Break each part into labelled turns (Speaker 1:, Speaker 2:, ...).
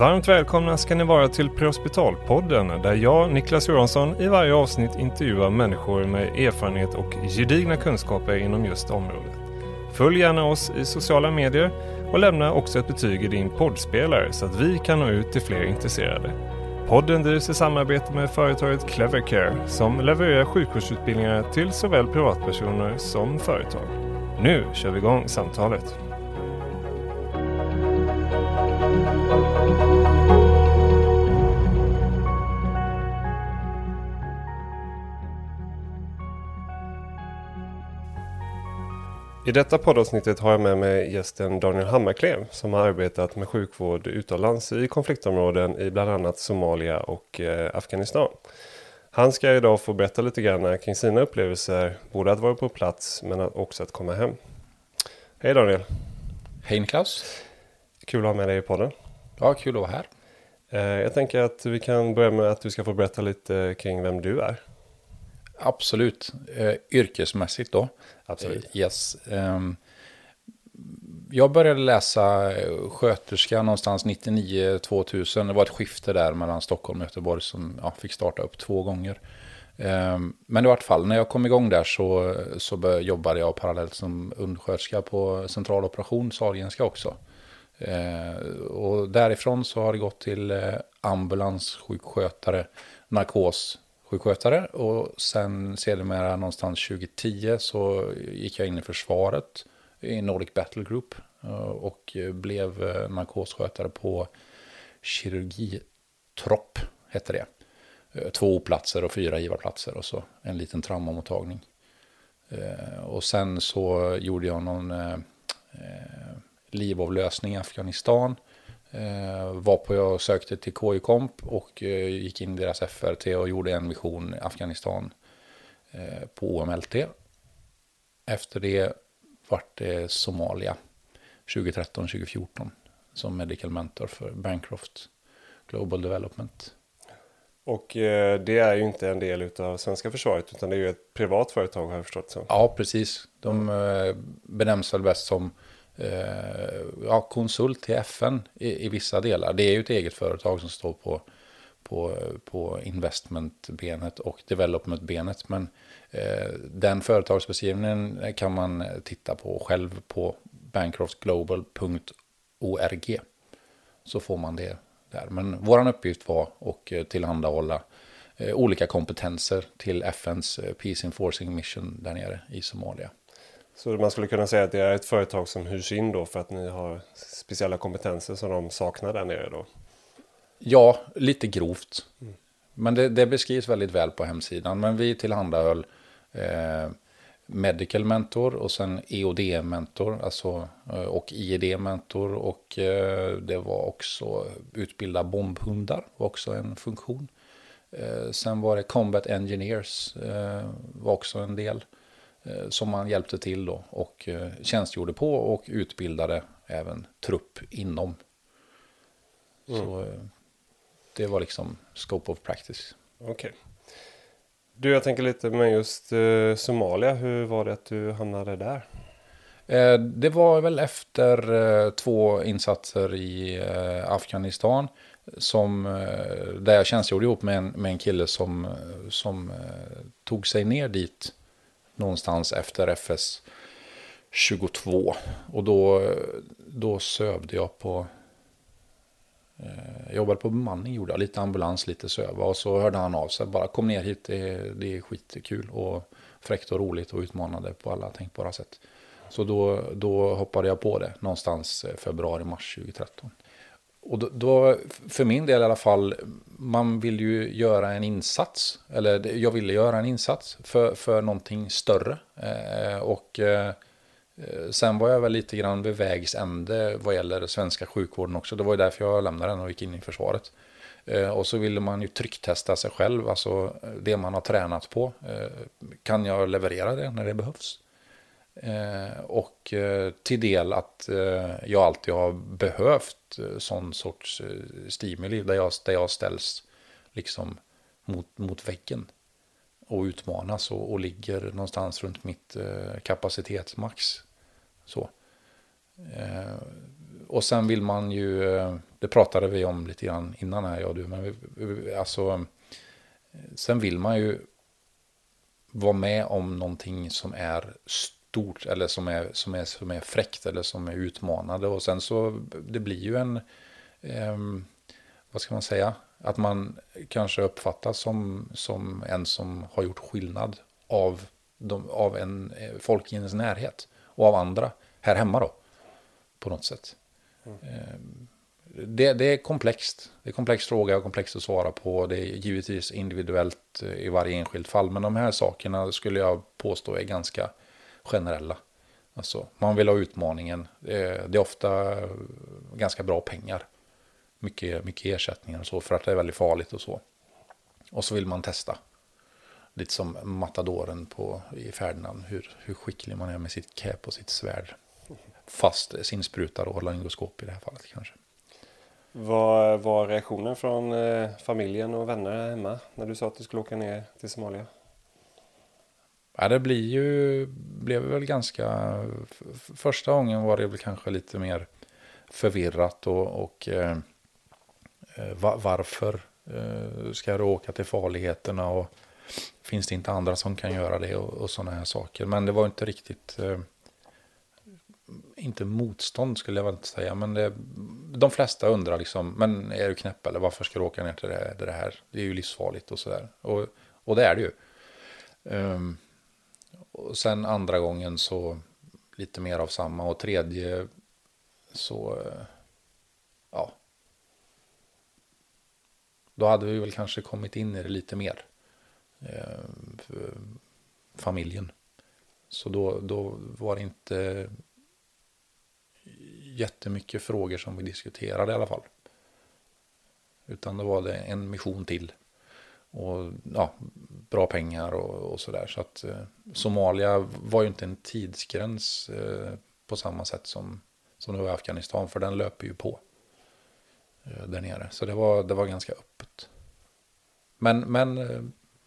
Speaker 1: Varmt välkomna ska ni vara till Prehospitalpodden där jag, Niklas Johansson, i varje avsnitt intervjuar människor med erfarenhet och gedigna kunskaper inom just området. Följ gärna oss i sociala medier och lämna också ett betyg i din poddspelare så att vi kan nå ut till fler intresserade. Podden drivs i samarbete med företaget Clevercare som levererar sjukvårdsutbildningar till såväl privatpersoner som företag. Nu kör vi igång samtalet. I detta poddavsnittet har jag med mig gästen Daniel Hammarklev som har arbetat med sjukvård utomlands i konfliktområden i bland annat Somalia och eh, Afghanistan. Han ska idag få berätta lite grann kring sina upplevelser, både att vara på plats men också att komma hem. Hej Daniel!
Speaker 2: Hej Niklas!
Speaker 1: Kul att ha med dig i podden.
Speaker 2: Ja, kul att vara här.
Speaker 1: Eh, jag tänker att vi kan börja med att du ska få berätta lite kring vem du är.
Speaker 2: Absolut. Eh, yrkesmässigt då.
Speaker 1: Absolut.
Speaker 2: Eh, yes. Um, jag började läsa eh, sköterska någonstans 99-2000. Det var ett skifte där mellan Stockholm och Göteborg som ja, fick starta upp två gånger. Um, men i vart fall, när jag kom igång där så, så jobbade jag parallellt som undersköterska på centraloperation, Sahlgrenska också. Uh, och därifrån så har det gått till eh, ambulanssjukskötare, narkos, sjukskötare och sen sedermera någonstans 2010 så gick jag in i försvaret i Nordic Battle Group eh, och blev eh, narkosskötare på kirurgitropp, hette det. Eh, två platser och fyra givarplatser och så en liten traumamottagning. Och sen så gjorde jag någon livavlösning i Afghanistan Eh, var på jag sökte till KI Komp och eh, gick in i deras FRT och gjorde en mission i Afghanistan eh, på OMLT. Efter det vart det Somalia 2013-2014 som medical mentor för Bancroft Global Development.
Speaker 1: Och eh, det är ju inte en del av svenska försvaret utan det är ju ett privat företag har jag förstått så.
Speaker 2: Ja, precis. De eh, benämns väl bäst som Eh, ja, konsult till FN i, i, vissa delar. Det är ju ett eget företag som står på, på, på investmentbenet och developmentbenet. Men eh, den företagsbeskrivningen kan man titta på själv på bancroftglobal.org. Så får man det där. Men vår uppgift var att tillhandahålla eh, olika kompetenser till FNs eh, Peace Enforcing Mission där nere i Somalia.
Speaker 1: Så man skulle kunna säga att det är ett företag som hyrs in då för att ni har speciella kompetenser som de saknar där nere då?
Speaker 2: Ja, lite grovt. Mm. Men det, det, beskrivs väldigt väl på hemsidan. Men vi tillhandahöll eh, Medical Mentor och sen EOD Mentor alltså, eh, och IED Mentor. Och eh, det var också utbilda bombhundar, var också en funktion. Eh, sen var det Combat Engineers, eh, var också en del. Eh, som man hjälpte till då och eh, tjänstgjorde på och utbildade även trupp inom. Mm. Så eh, det var liksom scope of practice.
Speaker 1: Okej. Okay. Du, jag tänker lite med just eh, Somalia. Hur var det att du hamnade där?
Speaker 2: Eh, det var väl efter eh, två insatser i Afghanistan. Som, där jag tjänstgjorde ihop med en, med en kille som, som tog sig ner dit någonstans efter FS 22. Och då, då sövde jag på... Eh, jag jobbade på bemanning, gjorde jag. Lite ambulans, lite söva. Och så hörde han av sig. Bara kom ner hit, det, det är skitkul. Och fräckt och roligt och utmanande på alla tänkbara sätt. Så då, då hoppade jag på det någonstans eh, februari-mars 2013. Och då, då, för min del i alla fall, man vill ju göra en insats. Eller jag ville göra en insats för, för någonting större. Eh, och eh, sen var jag väl lite grann vid vägs ände vad gäller svenska sjukvården också. Det var ju därför jag lämnade den och gick in i försvaret. Eh, och så ville man ju trycktesta sig själv, alltså det man har tränat på. Eh, kan jag leverera det när det behövs? Eh, och eh, till del att eh, jag alltid har behövt eh, sån sorts eh, stimuli där jag, där jag ställs liksom mot, mot väggen och utmanas och, och ligger någonstans runt mitt eh, kapacitetsmax. Så. och sen vill man ju, eh, det pratade vi om lite grann innan här, jag och du, men vi, vi, alltså, sen vill man ju vara med om någonting som är stort stort eller som är, som är, som är fräckt eller som är utmanande. Och sen så, det blir ju en, eh, vad ska man säga, att man kanske uppfattas som, som en som har gjort skillnad av, de, av en, eh, folk i ens närhet och av andra här hemma då, på något sätt. Mm. Eh, det, det, är komplext. Det är komplex fråga och komplext att svara på. Det är givetvis individuellt eh, i varje enskilt fall. Men de här sakerna skulle jag påstå är ganska generella. Alltså, man vill ha utmaningen. Eh, det är, ofta ganska bra pengar. Mycket, mycket ersättningar och så för att det är väldigt farligt och så. Och så vill man testa. Lite som matadoren på, i Ferdinand. Hur, hur skicklig man är med sitt cap och sitt svärd. Fast sin sprutar och laryngoskop i det här fallet kanske.
Speaker 1: Vad var reaktionen från eh, familjen och vänner hemma när du sa att du skulle åka ner till Somalia?
Speaker 2: Ja, det blir ju, blev väl ganska, första gången var det väl kanske lite mer förvirrat och, och eh, eh, va, varför eh, ska du åka till farligheterna och finns det inte andra som kan göra det och, och sådana här saker. Men det var inte riktigt, eh, inte motstånd skulle jag väl inte säga, men det, de flesta undrar liksom, men är du knäpp eller varför ska du åka ner till det, det här? Det är ju livsfarligt och sådär. Och, och det är det ju. Um, och sen andra gången så lite mer av samma och tredje så, eh, ja. Då hade vi väl kanske kommit in i det lite mer. Uh, familjen. Så då, då var det inte jättemycket frågor som vi diskuterade i alla fall. Utan då var det en mission till. Och ja, bra pengar och, och sådär. Så att eh, Somalia var ju inte en tidsgräns eh, på samma sätt som, som det var i Afghanistan. För den löper ju på eh, där nere. Så det var, det var ganska öppet. Men, men eh,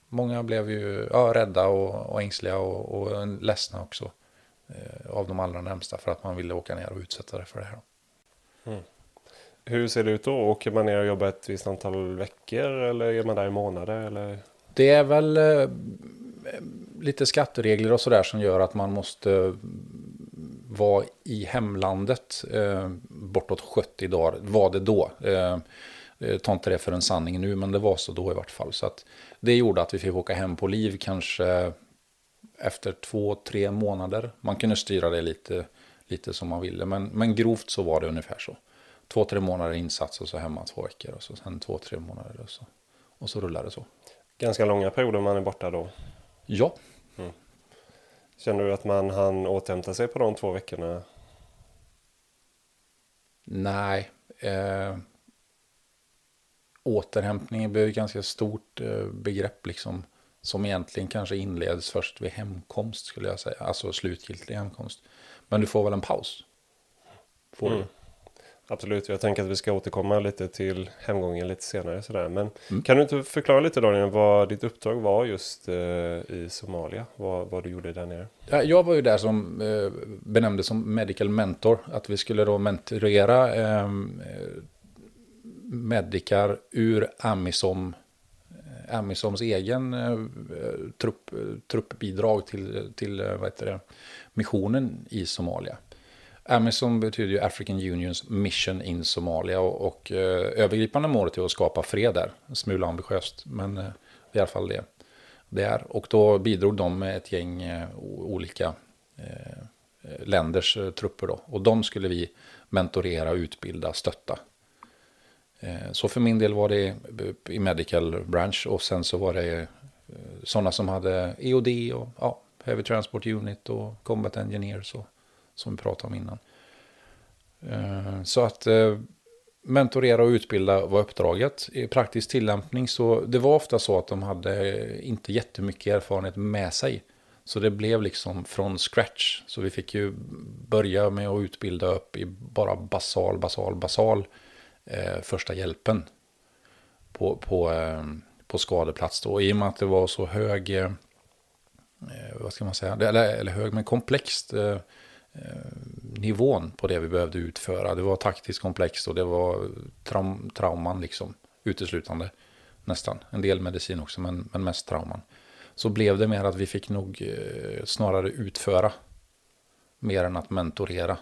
Speaker 2: många blev ju ja, rädda och, och ängsliga och, och ledsna också. Eh, av de allra närmsta för att man ville åka ner och utsätta det för det här.
Speaker 1: Mm. Hur ser det ut då? Åker man ner och jobbar ett visst antal veckor eller är man där i månader? Eller?
Speaker 2: Det är väl eh, lite skatteregler och sådär som gör att man måste vara i hemlandet eh, bortåt 70 dagar. Var det då? Eh, tar ta inte det för en sanning nu, men det var så då i vart fall. Så att det gjorde att vi fick åka hem på liv kanske efter två, tre månader. Man kunde styra det lite, lite som man ville, men, men grovt så var det ungefär så. Två, tre månader insats och så hemma två veckor och så sen två, tre månader och så, och så rullar det så.
Speaker 1: Ganska långa perioder man är borta då?
Speaker 2: Ja. Mm.
Speaker 1: Känner du att man hann återhämta sig på de två veckorna?
Speaker 2: Nej. Eh, återhämtning blir ett ganska stort eh, begrepp liksom. Som egentligen kanske inleds först vid hemkomst skulle jag säga. Alltså slutgiltig hemkomst. Men du får väl en paus?
Speaker 1: Får mm. du? Absolut, jag tänker att vi ska återkomma lite till hemgången lite senare. Sådär. Men mm. kan du inte förklara lite Daniel vad ditt uppdrag var just eh, i Somalia? Vad, vad du gjorde där nere?
Speaker 2: Ja, jag var ju där som eh, benämndes som medical mentor. Att vi skulle då mentorera eh, medikar ur Amisom Amisoms egen eh, trupp, truppbidrag till, till eh, vad heter det, missionen i Somalia. Amisom betyder ju African Unions Mission in Somalia och, och eh, övergripande målet är att skapa fred där. En smula ambitiöst, men eh, det är i alla fall det det är. Och då bidrog de med ett gäng eh, olika eh, eh länders eh, trupper då. Och de skulle vi mentorera, utbilda, stötta Eh, så för min del var det eh, i medical branch och sen så var det sådana som hade EOD och ja, Heavy Transport Unit och Combat Engineers och, som vi pratade om innan. Eh, så att eh, mentorera och utbilda var uppdraget. I praktisk tillämpning så det var ofta så att de hade inte jättemycket erfarenhet med sig. Så det blev liksom från scratch. Så vi fick ju börja med att utbilda upp i bara basal, basal, basal eh, första hjälpen på, på, eh, på skadeplats. Då. I och med att det var så hög, eh, vad ska man säga, eller, eller hög men komplext eh, Eh, nivån på det vi behövde utföra. Det var taktiskt komplext och det var traum, trauman liksom uteslutande nästan. En del medicin också, men, men mest trauman. Så blev det mer att vi fick nog eh, snarare utföra mer än att mentorera.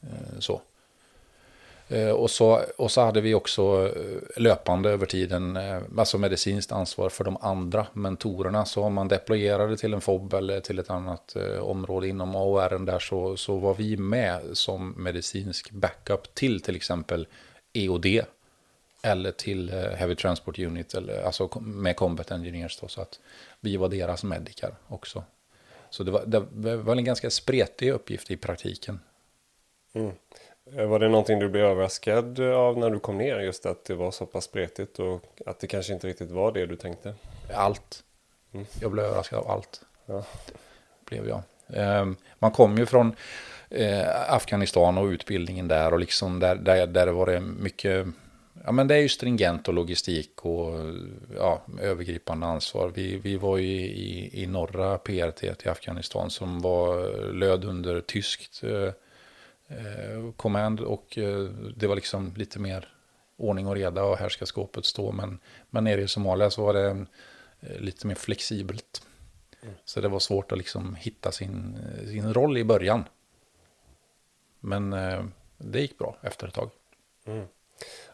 Speaker 2: Eh, så. Eh, och, så, och så hade vi också eh, löpande över tiden, eh, alltså medicinskt ansvar för de andra mentorerna. Så om man deployerade till en FOB eller till ett annat område inom AOR där så, så var vi med som medicinsk backup till till exempel EOD. Eller till Heavy Transport Unit, eller, alltså med Combat Engineers. Då, så att vi var deras medicar också. Så det var, det var en ganska spretig uppgift i praktiken.
Speaker 1: Mm. Eh, var det någonting du blev överraskad av när du kom ner? Just att det var så pass spretigt och att det kanske inte riktigt var det du tänkte?
Speaker 2: Allt. Mm. Jag blev överraskad av allt. Ja. Blev jag. Ehm, man kom ju från eh, Afghanistan och utbildningen där och liksom där, där, där var det mycket Ja, men det är ju stringent och logistik och ja, övergripande ansvar. Vi, vi var ju i, i norra PRT i Afghanistan som var löd under tyskt eh, eh, command och eh, det var liksom lite mer ordning och reda och här ska skåpet stå. Men, men nere i Somalia så var det eh, lite mer flexibelt. Mm. Så det var svårt att liksom hitta sin, sin roll i början. Men eh, det gick bra efter ett tag. Mm.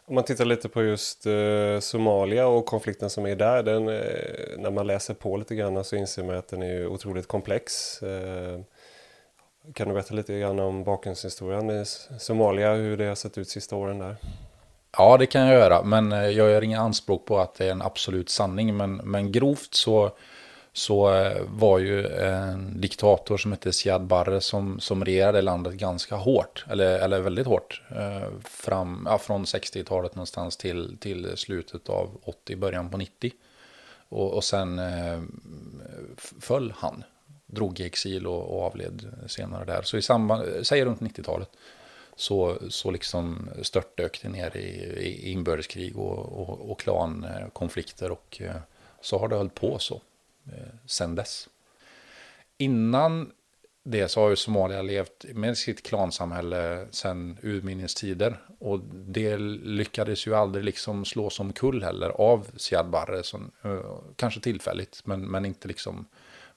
Speaker 1: Om man tittar lite på just eh, Somalia och konflikten som är där. Den, eh, när man läser på lite grann så inser man att den är otroligt komplex. Eh, kan du berätta lite grann om bakgrundshistorien i Somalia, hur det har sett ut sista åren där?
Speaker 2: Ja, det kan jag göra, men eh, jag gör inga anspråk på att det är en absolut sanning. Men, men grovt så, så eh, var ju en diktator som hette Siad Barre som, som regerade landet ganska hårt, eller, eller väldigt hårt, eh, fram, ja, från 60-talet någonstans till, till slutet av 80, början på 90. Och, och sen eh, föll han drog i exil och, och, avled senare där. Så i samband, säg runt 90-talet, så, så liksom störtdök det ner i, i inbördeskrig och, och, och klankonflikter och eh, så har det hållit på så eh, sen dess. Innan det så har ju Somalia levt med sitt klansamhälle sedan urminnes tider. Och det lyckades ju aldrig liksom slås omkull heller av Siad Barre, som, eh, kanske tillfälligt, men, men inte liksom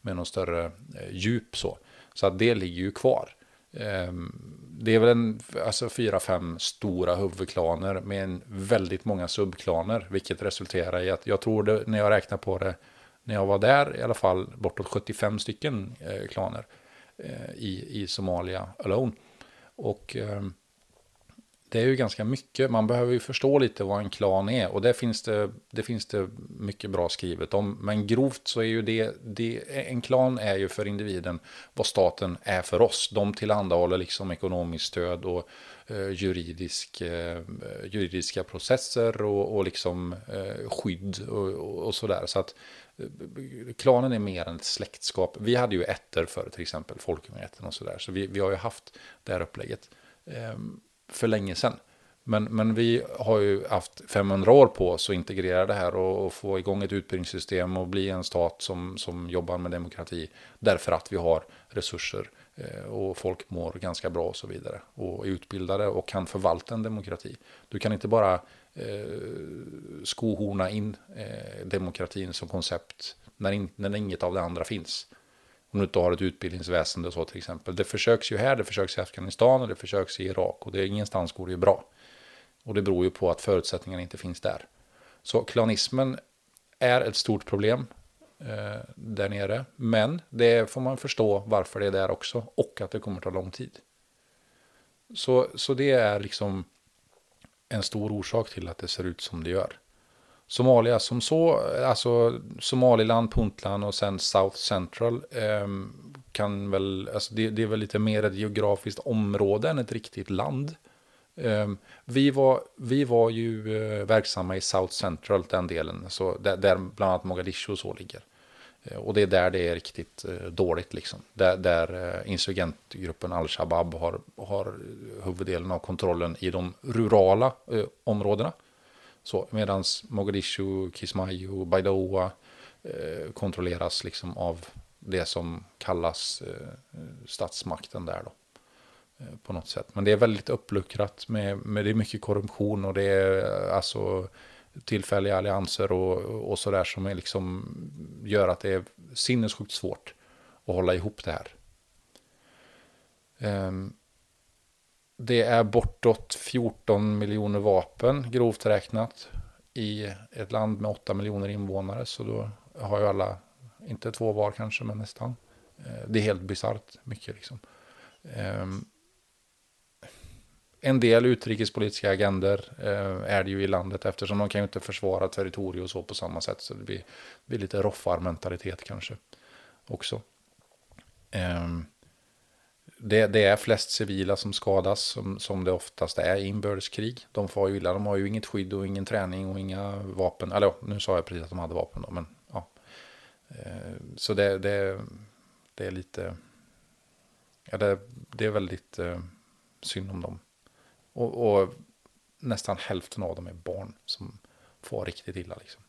Speaker 2: med någon större eh, djup så. Så att det ligger ju kvar. Ehm, det är väl en, alltså fyra, fem stora huvudklaner med en väldigt många subklaner, vilket resulterar i att jag tror det, när jag räknar på det, när jag var där i alla fall, bortåt 75 stycken eh, klaner eh, i, i Somalia alone. Och ehm, det är ju ganska mycket. Man behöver ju förstå lite vad en klan är. Och det finns det, det, finns det mycket bra skrivet om. Men grovt så är ju det, det, en klan är ju för individen vad staten är för oss. De tillhandahåller liksom ekonomiskt stöd och eh, juridisk, eh, juridiska processer och, och liksom eh, skydd och, och, och sådär. Så att eh, klanen är mer än ett släktskap. Vi hade ju ätter för till exempel folkungaätten och sådär. Så vi, vi har ju haft det här upplägget. Ehm, för länge sedan. Men, men vi har ju haft 500 år på oss att integrera det här och, och, få igång ett utbildningssystem och bli en stat som, som jobbar med demokrati. Därför att vi har resurser eh, och folk mår ganska bra och så vidare. Och är utbildade och kan förvalta en demokrati. Du kan inte bara eh, skohorna in eh, demokratin som koncept när, in, när inget av det andra finns. Om du inte har ett utbildningsväsende och så till exempel. Det försöks ju här, det försöks i Afghanistan och det försöks i Irak. Och det är ingenstans går det ju bra. Och det beror ju på att förutsättningarna inte finns där. Så klanismen är ett stort problem eh, där nere. Men det får man förstå varför det är där också. Och att det kommer ta lång tid. Så, så det är liksom en stor orsak till att det ser ut som det gör. Somalia som så, alltså Somaliland, Puntland och sen South Central eh, kan väl, alltså det, det, är väl lite mer ett geografiskt område än ett riktigt land. Eh, vi, var, vi var ju eh, verksamma i South Central, den delen, så där, där bland annat Mogadishu och så ligger. Eh, och det är där det är riktigt eh, dåligt, liksom. Där, där eh, insurgentgruppen Al-Shabaab har, har huvuddelen av kontrollen i de rurala eh, områdena. Så, Medan Mogadishu, Kismayo, Baidoa eh, kontrolleras liksom av det som kallas eh, statsmakten där. Då. Eh, på något sätt. Men det är väldigt uppluckrat med, med det är mycket korruption och det är alltså tillfälliga allianser och, och sådär som är liksom gör att det är sinnessjukt svårt att hålla ihop det här. Um, det är bortåt 14 miljoner vapen grovt räknat i ett land med 8 miljoner invånare. Så då har ju alla, inte två var kanske, men nästan. Eh, det är helt bisarrt mycket liksom. Ehm, en del utrikespolitiska agender eh, är det ju i landet eftersom de kan ju inte försvara territorium och så på samma sätt. Så det blir, blir lite roffarmentalitet kanske också. Ehm, det, det, är flest civila som skadas som, som det oftast är i inbördeskrig. De får ju illa, de har ju inget skydd och ingen träning och inga vapen. Eller nu sa jag precis att de hade vapen då, men ja. Eh, så det, det, det är lite, ja det, det är väldigt eh, synd om dem. Och, och, nästan hälften av dem är barn som får riktigt illa. Liksom.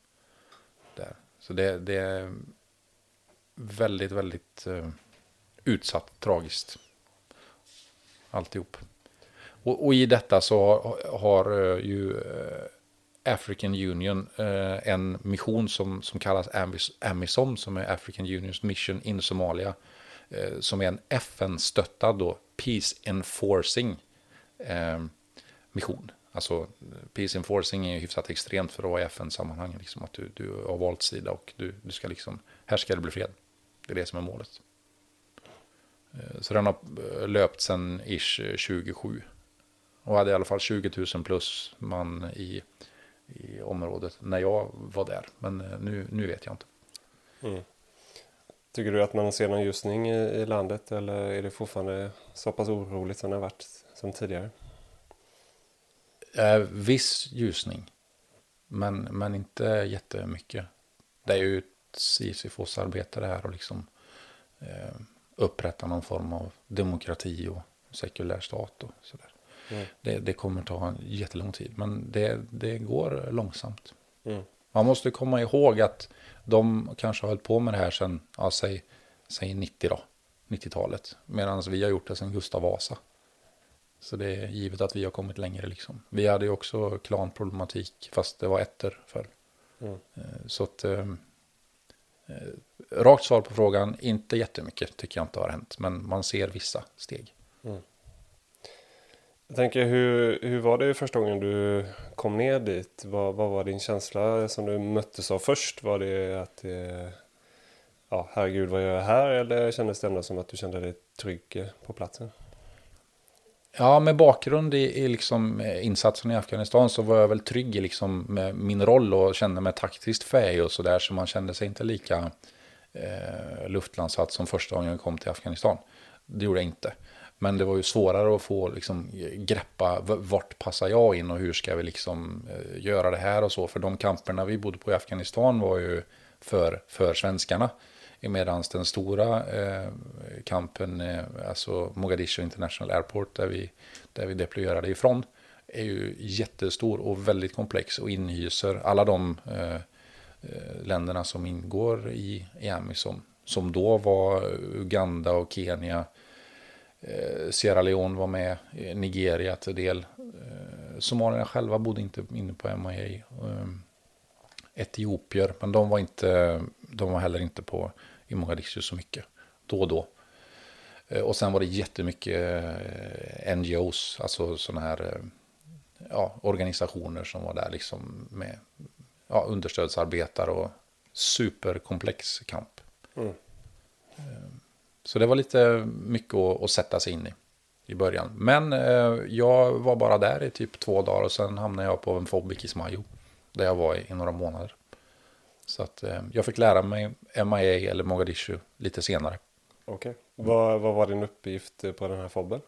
Speaker 2: Där. Så det, det är väldigt, väldigt eh, utsatt, tragiskt. Alltihop. Och, och i detta så har har eh, ju eh, African Union eh, en mission som, som kallas AMISOM, som är African Unions Mission in Somalia, som är en FN-stöttad Peace Enforcing-mission. Alltså peace enforcing är ju hyfsat extremt för att vara i FN-sammanhang. Liksom, att du, du har valt sida och du, du ska liksom, här ska det bli fred. Det är det som är målet. Eh, så den har eh, löpt sedan ish 27. Och hade i alla fall 20 000 plus man i, i området när jag var där. Men eh, nu, nu vet jag inte. Mm.
Speaker 1: Tycker du att man ser någon ljusning i, i landet eller är det fortfarande så pass oroligt som det har varit som tidigare?
Speaker 2: Eh, viss ljusning. Men, men inte jättemycket. Det är ju ett Sisyfos-arbete det här och liksom eh, upprätta någon form av demokrati och sekulär stat och sådär. Mm. Det, det, kommer ta en jättelång tid, men det, det går långsamt. Mm. Man måste komma ihåg att de kanske har hållit på med det här sedan, ja, säg, säg 90 då, 90-talet. Medan vi har gjort det sedan Gustav Vasa. Så det är givet att vi har kommit längre liksom. Vi hade ju också klanproblematik fast det var ettor förr. Mm. Eh, så att eh, Eh, rakt svar på frågan, inte jättemycket tycker jag inte har hänt. Men man ser vissa steg. Mm.
Speaker 1: Jag tänker, hur, hur var det första gången du kom ner dit? Vad, vad var din känsla som du möttes av först? Var det att, det, ja herregud vad gör jag här? Eller kändes det ändå som att du kände dig trygg eh, på platsen?
Speaker 2: Ja, med bakgrund i, i liksom eh, insatsen i Afghanistan så var jag väl trygg i liksom med min roll och kände mig taktiskt fähig och sådär. Så man kände sig inte lika eh, luftlandsatt som första gången jag kom till Afghanistan. Det gjorde jag inte. Men det var ju svårare att få liksom, eh, greppa vart passar jag in och hur ska vi liksom, eh, göra det här och så. För de kamperna vi bodde på i Afghanistan var ju för, för svenskarna. Medan den stora eh, kampen, eh, alltså Mogadishu International Airport, där vi, där vi deployerade ifrån, är ju jättestor och väldigt komplex och inhyser alla de eh, eh länderna som ingår i, i AMISOM. Som då var Uganda och Kenya, eh, Sierra Leone var med, eh, Nigeria till del. Eh, Somalierna själva bodde inte inne på MIA. Eh, Etiopier, men de var, inte, de var heller inte på i Mogadishu så mycket. Då och då. Eh, och sen var det jättemycket eh, NGOs, alltså sådana här eh, ja, organisationer som var där liksom med ja, understödsarbetare och superkomplex kamp. Mm. Så det var lite mycket att, att, sätta sig in i i början. Men eh, jag var bara där i typ två dagar och sen hamnade jag på en fob i Kismayo. Där jag var i, i några månader. Så att eh, jag fick lära mig MIA eller Mogadishu lite senare.
Speaker 1: Okej. Okay. Vad, vad var din uppgift på den här fobben?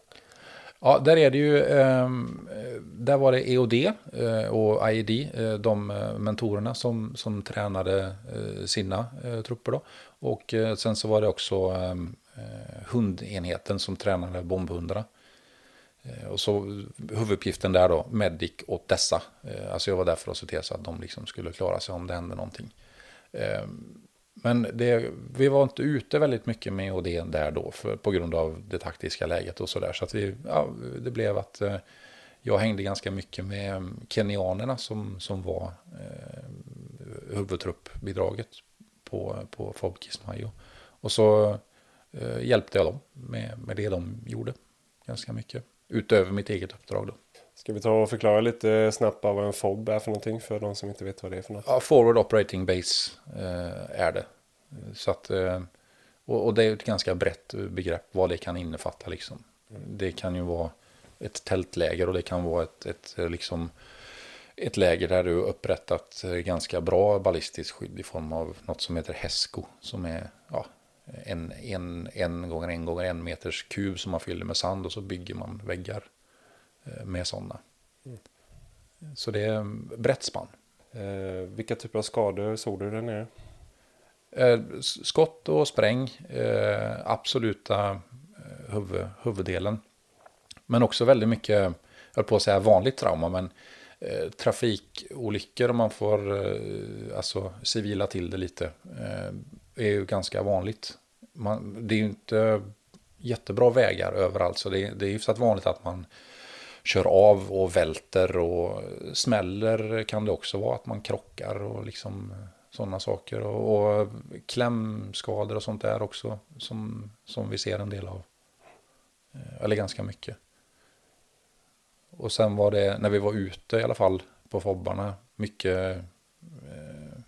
Speaker 2: Ja, där är det ju, eh, där var det EOD eh, och IED, eh, de eh, mentorerna som, som tränade eh, sina trupper då. Och sen så var det också ehm, hundenheten som tränade bombhundarna. Och så huvuduppgiften där då, medic åt dessa. Alltså jag var där för att se till så att de liksom skulle klara sig om det hände någonting. Ehm, men det, vi var inte ute väldigt mycket med Odén där då för, på grund av det taktiska läget och sådär. Så att vi, ja, det blev att eh, jag hängde ganska mycket med kenyanerna som, som var eh, huvudtruppbidraget på, på FOB Kismayo. Och så eh, hjälpte jag dem med, med det de gjorde ganska mycket. Utöver mitt eget uppdrag då.
Speaker 1: Ska vi ta och förklara lite snabbt vad en FOB är för någonting för de som inte vet vad det är för något?
Speaker 2: Ja, Forward Operating Base eh, är det. Så att, eh, och, och, det är ett ganska brett begrepp vad det kan innefatta. Liksom. Det kan ju vara ett tältläger och det kan vara ett, ett, liksom, ett läger där du upprättat eh, ganska bra ballistiskt skydd i form av något som heter HESCO. Som är ja, en, en, en gånger en gånger en meters kub som man fyller med sand och så bygger man väggar med sådana. Mm. Så det är brett spann.
Speaker 1: Eh, vilka typer av skador såg du där nere?
Speaker 2: Eh, skott och spräng, eh, absoluta eh, huvud, huvuddelen. Men också väldigt mycket, jag höll på att säga vanligt trauma, men eh, trafikolyckor om man får eh, alltså civila till det lite eh, är ju ganska vanligt. Man, det är ju inte jättebra vägar överallt så det, det är hyfsat vanligt att man kör av och välter och smäller kan det också vara att man krockar och liksom eh, sådana saker. Och, och klämskador och sånt där också som, som vi ser en del av. Eh, eller ganska mycket. Och sen var det, när vi var ute i alla fall på fobbarna, mycket eh,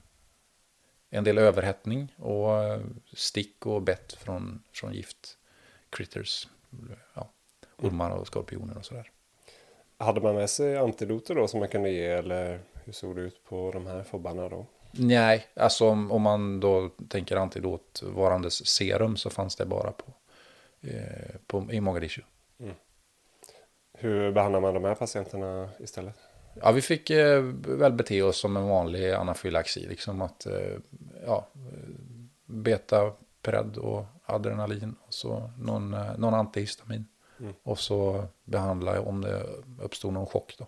Speaker 2: en del överhettning och eh, stick och bett från, från gift critters. Ja, ormar och skorpioner och sådär.
Speaker 1: Hade man med sig antidoter då som man kunde ge eller hur såg det ut på de här fobbarna då?
Speaker 2: Nej, alltså om, om man då tänker antidot varandes serum så fanns det bara på, eh, på i Mogadishu. Mm.
Speaker 1: Hur behandlar man de här patienterna istället?
Speaker 2: Ja, vi fick eh, väl bete oss som en vanlig anafylaxi. Liksom att eh, ja, beta, pred och adrenalin. Och så någon, eh, någon antihistamin. Mm. Och så behandla om det uppstod någon chock. Då.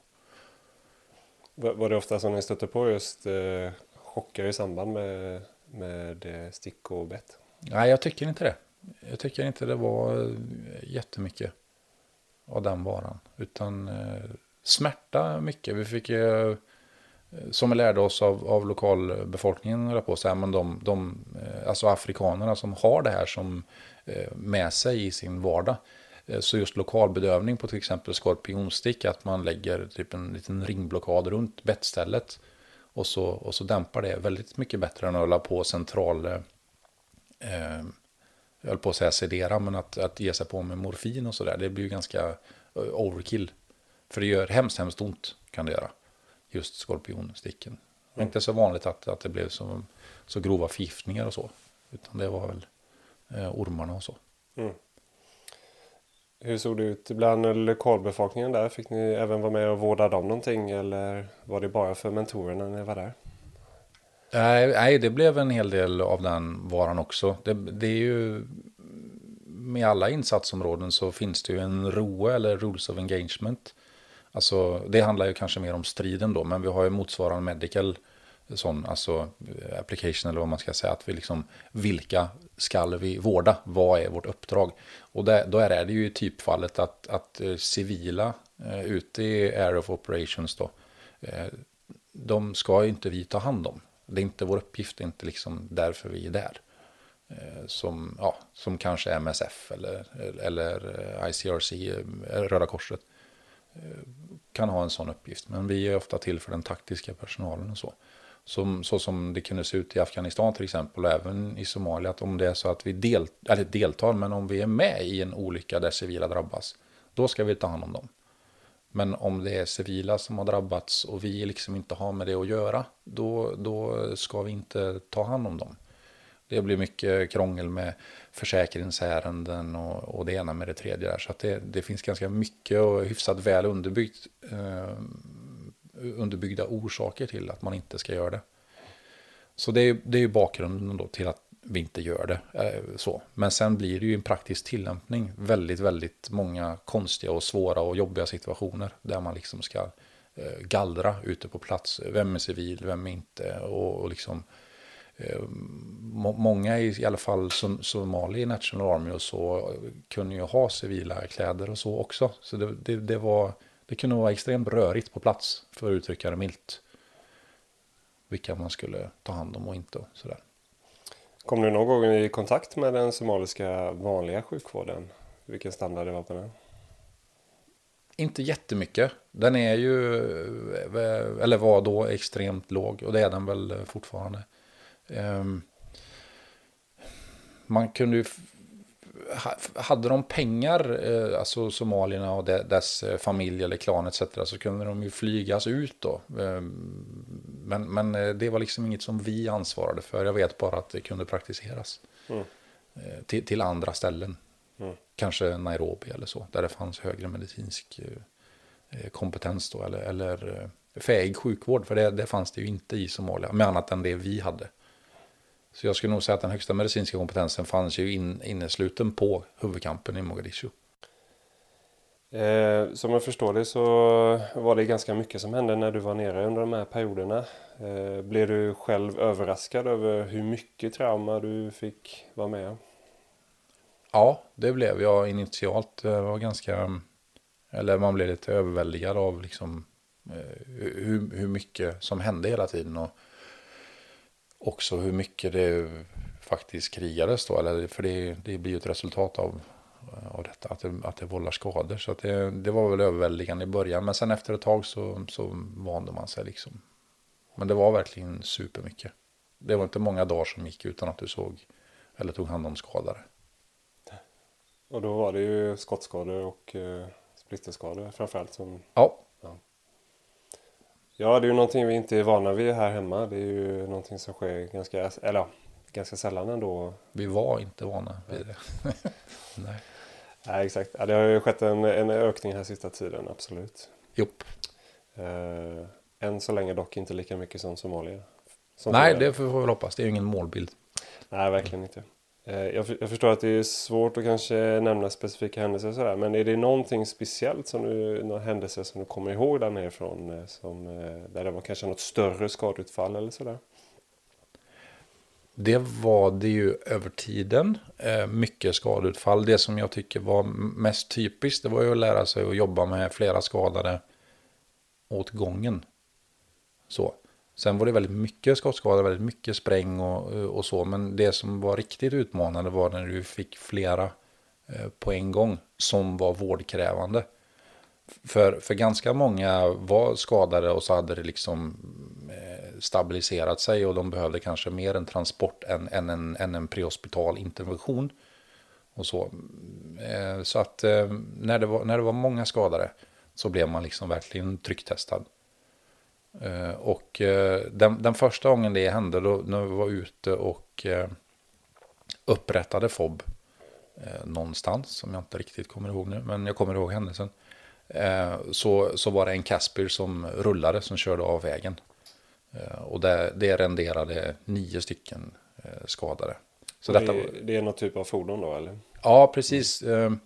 Speaker 1: Var det ofta som ni stötte på just eh, chockar i samband med, med eh, stick och bett?
Speaker 2: Nej, jag tycker inte det. Jag tycker inte det var eh, jättemycket av den varan. Utan eh, smärta mycket. Vi fick ju, som vi lärde oss av, av lokalbefolkningen, på så men de, de, alltså afrikanerna som har det här som med sig i sin vardag. Så just lokalbedövning på till exempel skorpionstick, att man lägger typ en liten ringblockad runt bettstället och så, och så dämpar det väldigt mycket bättre än att hålla på central... Eh, jag höll på att säga sedera, men att, att ge sig på med morfin och sådär, det blir ju ganska eh, overkill. För det gör hemskt, hemskt ont kan det göra. Just skorpionsticken. Mm. Inte så vanligt att, att det blev så, så grova förgiftningar och så. Utan det var väl eh, ormarna och så. Mm.
Speaker 1: Hur såg det ut bland lokalbefolkningen där? Fick ni även vara med och vårda dem någonting eller var det bara för mentorerna när ni var där?
Speaker 2: Nej, det blev en hel del av den varan också. Det, det är ju med alla insatsområden så finns det ju en ROE eller Rules of Engagement. Alltså det handlar ju kanske mer om striden då, men vi har ju motsvarande medical sån, alltså eh, application eller vad man ska säga, att vi liksom, vilka ska vi vårda? Vad är vårt uppdrag? Och där, då är det ju i typfallet att, att eh, civila eh, ute i Air of Operations då, eh, de ska ju inte vi ta hand om. Det är inte vår uppgift, det är inte liksom därför vi är där. Eh, som, ja, som kanske MSF eller, eller eh, ICRC, Röda Korset, kan ha en sån uppgift. Men vi är ofta till för den taktiska personalen och så. Som, så som det kunde se ut i Afghanistan till exempel och även i Somalia. Att om det är så att vi del, eller deltar, men om vi är med i en olycka där civila drabbas, då ska vi ta hand om dem. Men om det är civila som har drabbats och vi liksom inte har med det att göra, då, då ska vi inte ta hand om dem. Det blir mycket krångel med försäkringsärenden och, och det ena med det tredje. Där. Så det, det, finns ganska mycket och hyfsat väl underbyggt eh, underbyggda orsaker till att man inte ska göra det. Så det är, det är ju bakgrunden då till att vi inte gör det. Eh, så. Men sen blir det ju en praktisk tillämpning väldigt, väldigt många konstiga och svåra och jobbiga situationer där man liksom ska eh, gallra ute på plats. Vem är civil, vem är inte? Och, och liksom eh, må, många i, i alla fall som Somali i National Army och så eh, kunde ju ha civila kläder och så också. Så det, det, det, var, det kunde vara extremt rörigt på plats för att uttrycka det milt. Vilka man skulle ta hand om och inte och sådär.
Speaker 1: Kom du någon gång i kontakt med den somaliska vanliga sjukvården? Vilken standard det var på den?
Speaker 2: Inte jättemycket. Den är ju, eller var då, extremt låg och det är den väl fortfarande. Ehm, man kunde ju, hade de pengar, eh, alltså somalierna och dess eh, familj eller klan etc. så kunde de ju flygas ut då. Ehm, men, men eh, det var liksom inget som vi ansvarade för. Jag vet bara att det kunde praktiseras. Mm. Till, till, andra ställen. Mm. Kanske Nairobi eller så. Där det fanns högre medicinsk kompetens då. Eller, eller fäig sjukvård. För det, det fanns det ju inte i Somalia. Med annat än det vi hade. Så jag skulle nog säga att den högsta medicinska kompetensen fanns ju in, innesluten på huvudkampen i Mogadishu.
Speaker 1: Eh, som jag förstår det så var det ganska mycket som hände när du var nere under de här perioderna. Eh, blev du själv överraskad över hur mycket trauma du fick vara med om?
Speaker 2: Ja, det blev jag initialt. Det var ganska, eller man blev lite överväldigad av liksom, eh, hur, hur mycket som hände hela tiden. Och, också hur mycket det faktiskt krigades då. Eller, för det, det blir ju ett resultat av, av detta, att det, att det vållar skador. Så det, det var väl överväldigande i början. Men sen efter ett tag så, så vande man sig liksom. Men det var verkligen supermycket. Det var inte många dagar som gick utan att du såg eller tog hand om skadade.
Speaker 1: Och då var det ju skottskador och eh, splitterskador framförallt som...
Speaker 2: Ja,
Speaker 1: Ja, det är ju någonting vi inte är vana vid här hemma. Det är ju någonting som sker ganska, eller, ganska sällan ändå.
Speaker 2: Vi var inte vana vid det.
Speaker 1: Nej. Nej, exakt. Ja, det har ju skett en, en ökning här sista tiden, absolut.
Speaker 2: Jopp.
Speaker 1: Eh, än så länge dock inte lika mycket som Somalia.
Speaker 2: Som Nej, det får vi väl hoppas. Det är ju ingen målbild.
Speaker 1: Nej, verkligen inte. Eh, jag, jag, jag, förstår att det är svårt att kanske nämna specifika händelser och sådär. Men är det någonting speciellt som du, någon händelse som du kommer ihåg där nerifrån? Eh, som, eh, där det var kanske något större skadeutfall eller sådär?
Speaker 2: Det var det ju över tiden. Mycket skadeutfall. Det som jag tycker var mest typiskt det var ju att lära sig att jobba med flera skadade åt gången. Så. Sen var det väldigt mycket skottskador, väldigt mycket spräng och, och så. Men det som var riktigt utmanande var när du fick flera eh, på en gång som var vårdkrävande. För, för ganska många var skadade och så hade det liksom eh, stabiliserat sig och de behövde kanske mer en transport än, än, en, än en prehospital intervention. Och så eh, så att när det, var, när det var många skadade så blev man liksom verkligen trycktestad. Eh, och eh, den, den, första gången det hände, då, när vi var ute och eh, upprättade FOB någonstans, som jag inte riktigt kommer ihåg nu, men jag kommer ihåg händelsen. Så, så var det en Casper som rullade, som körde av vägen. Och det, det renderade nio stycken skadade.
Speaker 1: Så det, detta det är någon typ av fordon då, eller?
Speaker 2: Ja, precis. Mm